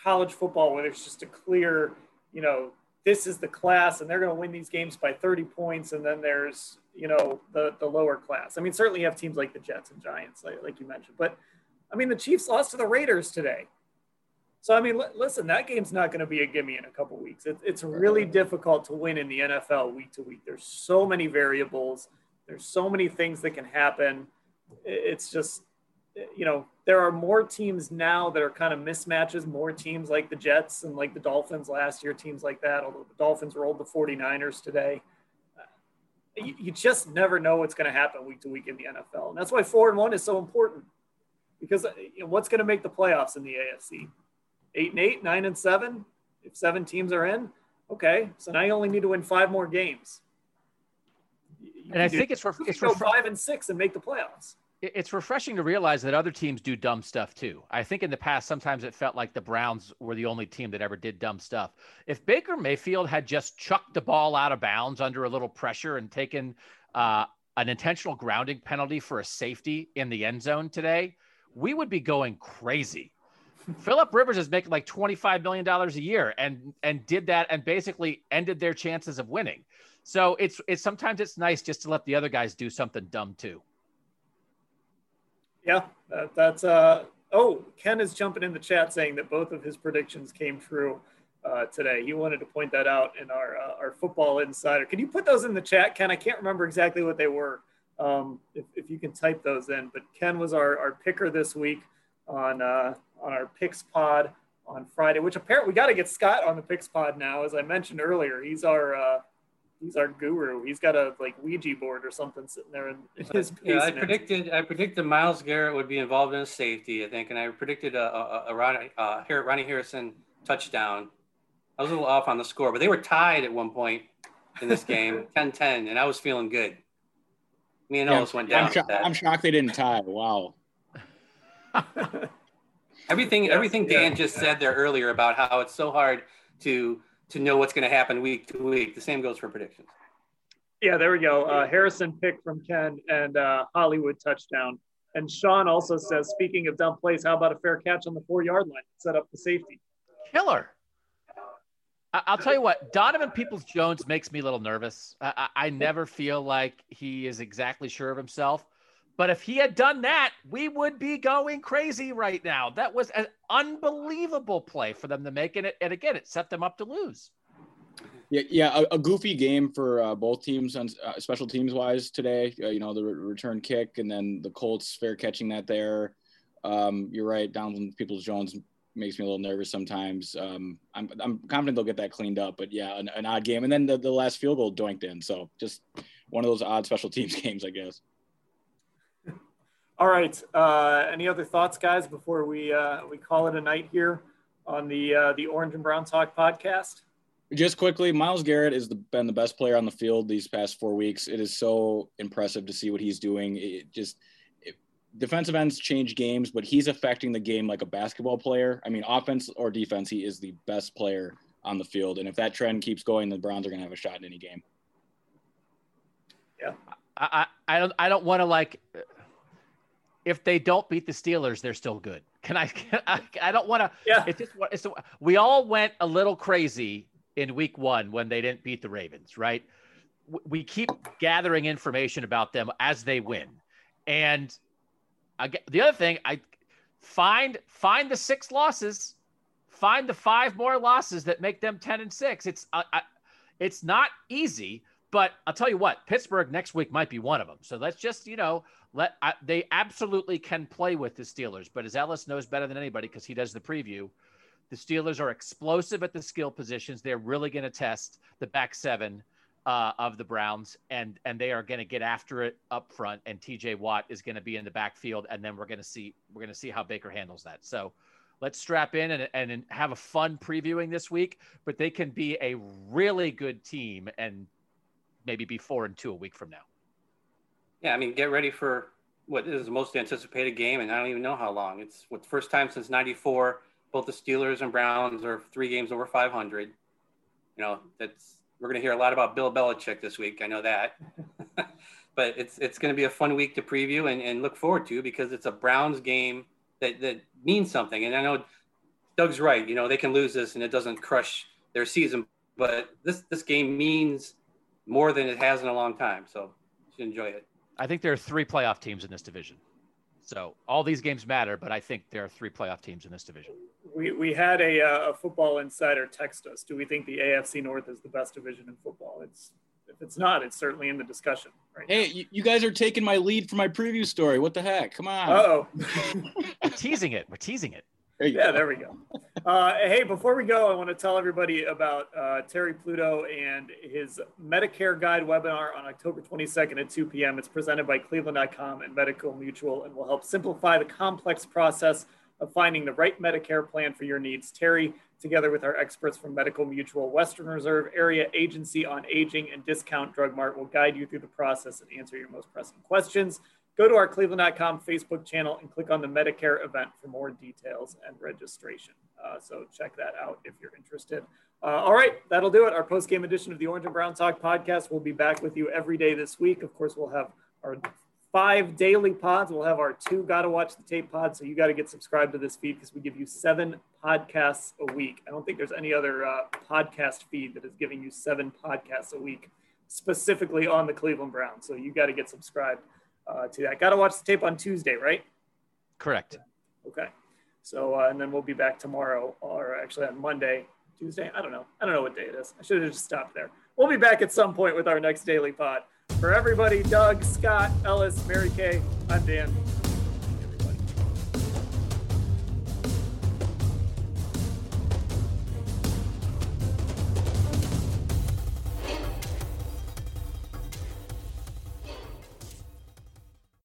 college football where there's just a clear, you know, this is the class and they're going to win these games by 30 points and then there's you know the the lower class. I mean certainly you have teams like the jets and giants like, like you mentioned but i mean the chiefs lost to the raiders today. So i mean l- listen that game's not going to be a gimme in a couple weeks. It, it's really difficult to win in the nfl week to week. There's so many variables. There's so many things that can happen. It's just eh, you know, there are more teams now that are kind of mismatches, more teams like the Jets and like the Dolphins last year, teams like that, although the Dolphins rolled the 49ers today. You, you, just never know what's going to happen week to week in the NFL. And that's why four and one is so important because uh, you know, what's going to make the playoffs in the AFC? Eight and eight, nine and seven. If seven teams are in, okay. So now you only need to win five more games. You and I think it's for, it's for five and six and make the playoffs it's refreshing to realize that other teams do dumb stuff too. I think in the past, sometimes it felt like the Browns were the only team that ever did dumb stuff. If Baker Mayfield had just chucked the ball out of bounds under a little pressure and taken uh, an intentional grounding penalty for a safety in the end zone today, we would be going crazy. Philip Rivers is making like $25 million a year and and did that and basically ended their chances of winning. So it's it's sometimes it's nice just to let the other guys do something dumb too. Yeah, that, that's uh oh, Ken is jumping in the chat saying that both of his predictions came true uh, today. He wanted to point that out in our uh, our football insider. Can you put those in the chat, Ken? I can't remember exactly what they were. Um, if, if you can type those in, but Ken was our, our picker this week on uh, on our picks pod on Friday, which apparently we got to get Scott on the picks pod now. As I mentioned earlier, he's our uh, he's our guru. He's got a like Ouija board or something sitting there in, in his basement. Yeah, I predicted I predicted Myles Garrett would be involved in a safety, I think, and I predicted a, a, a Ronnie, uh, Ronnie Harrison touchdown. I was a little off on the score, but they were tied at one point in this game, 10-10, and I was feeling good. Me and yeah, Ellis went down. I'm, sho- I'm, shocked they didn't tie. Wow. everything yes, everything Dan yeah. just said there earlier about how it's so hard to to know what's going to happen week to week. The same goes for predictions. Yeah, there we go. Uh, Harrison pick from Ken and uh, Hollywood touchdown. And Sean also says, speaking of dumb plays, how about a fair catch on the four yard line? Set up the safety. Killer. I'll tell you what, Donovan Peoples Jones makes me a little nervous. I, I, never feel like he is exactly sure of himself. But if he had done that, we would be going crazy right now. That was an unbelievable play for them to make. And, it, and again, it set them up to lose. Yeah, yeah, a, a goofy game for uh, both teams on uh, special teams wise today. Uh, you know, the re- return kick and then the Colts fair catching that there. Um, you're right, Donovan Peoples Jones makes me a little nervous sometimes. Um, I'm, I'm confident they'll get that cleaned up, but yeah, an, an odd game. And then the, the last field goal doinked in. So just one of those odd special teams games, I guess. All right. Uh, any other thoughts, guys, before we uh, we call it a night here on the uh, the Orange and Brown Talk podcast? Just quickly, Myles Garrett has the, been the best player on the field these past four weeks. It is so impressive to see what he's doing. It just it, defensive ends change games, but he's affecting the game like a basketball player. I mean, offense or defense, he is the best player on the field. And if that trend keeps going, the Browns are going to have a shot in any game. Yeah, I I, I don't I don't want to like if they don't beat the Steelers, they're still good. Can I? Can I, I, don't want to. Yeah. It's just it's, we all went a little crazy in Week One when they didn't beat the Ravens, right? We keep gathering information about them as they win, and I, the other thing, I find find the six losses, find the five more losses that make them ten and six. It's I, it's not easy, but I'll tell you what, Pittsburgh next week might be one of them. So let's just you know let I, they absolutely can play with the Steelers, but as Ellis knows better than anybody because he does the preview, the Steelers are explosive at the skill positions. They're really going to test the back seven uh, of the Browns, and and they are going to get after it up front. And T.J. Watt is going to be in the backfield, and then we're going to see we're going to see how Baker handles that. So let's strap in and, and have a fun previewing this week. But they can be a really good team, and maybe be four and two a week from now yeah, I mean, get ready for what is the most anticipated game, and I don't even know how long. It's what the first time since '94. Both the Steelers and Browns are three games over 500. You know, that's we're going to hear a lot about Bill Belichick this week. I know that, but it's it's going to be a fun week to preview and, and look forward to because it's a Browns game that that means something. And I know Doug's right. You know, they can lose this and it doesn't crush their season, but this this game means more than it has in a long time. So enjoy it. I think there are three playoff teams in this division. So all these games matter, but I think there are three playoff teams in this division. We, we had a, uh, a football insider text us. Do we think the AFC North is the best division in football? It's if it's not, it's certainly in the discussion. Right hey, you, you, guys are taking my lead for my preview story. What the heck? Come on. Oh, teasing it. We're teasing it. There yeah, go. there we go. Uh, hey, before we go, I want to tell everybody about uh, Terry Pluto and his Medicare Guide webinar on October 22nd at 2 p.m. It's presented by Cleveland.com and Medical Mutual and will help simplify the complex process of finding the right Medicare plan for your needs. Terry, together with our experts from Medical Mutual, Western Reserve Area Agency on Aging, and Discount Drug Mart, will guide you through the process and answer your most pressing questions. Go to our cleveland.com Facebook channel and click on the Medicare event for more details and registration. Uh, so check that out if you're interested. Uh, all right, that'll do it. Our post game edition of the Orange and Brown Talk podcast. We'll be back with you every day this week. Of course, we'll have our five daily pods. We'll have our two Gotta Watch the Tape pods. So you got to get subscribed to this feed because we give you seven podcasts a week. I don't think there's any other uh, podcast feed that is giving you seven podcasts a week specifically on the Cleveland Browns. So you got to get subscribed uh, to that. Got to watch the tape on Tuesday, right? Correct. Okay. So, uh, and then we'll be back tomorrow, or actually on Monday, Tuesday. I don't know. I don't know what day it is. I should have just stopped there. We'll be back at some point with our next daily pod. For everybody, Doug, Scott, Ellis, Mary Kay, I'm Dan.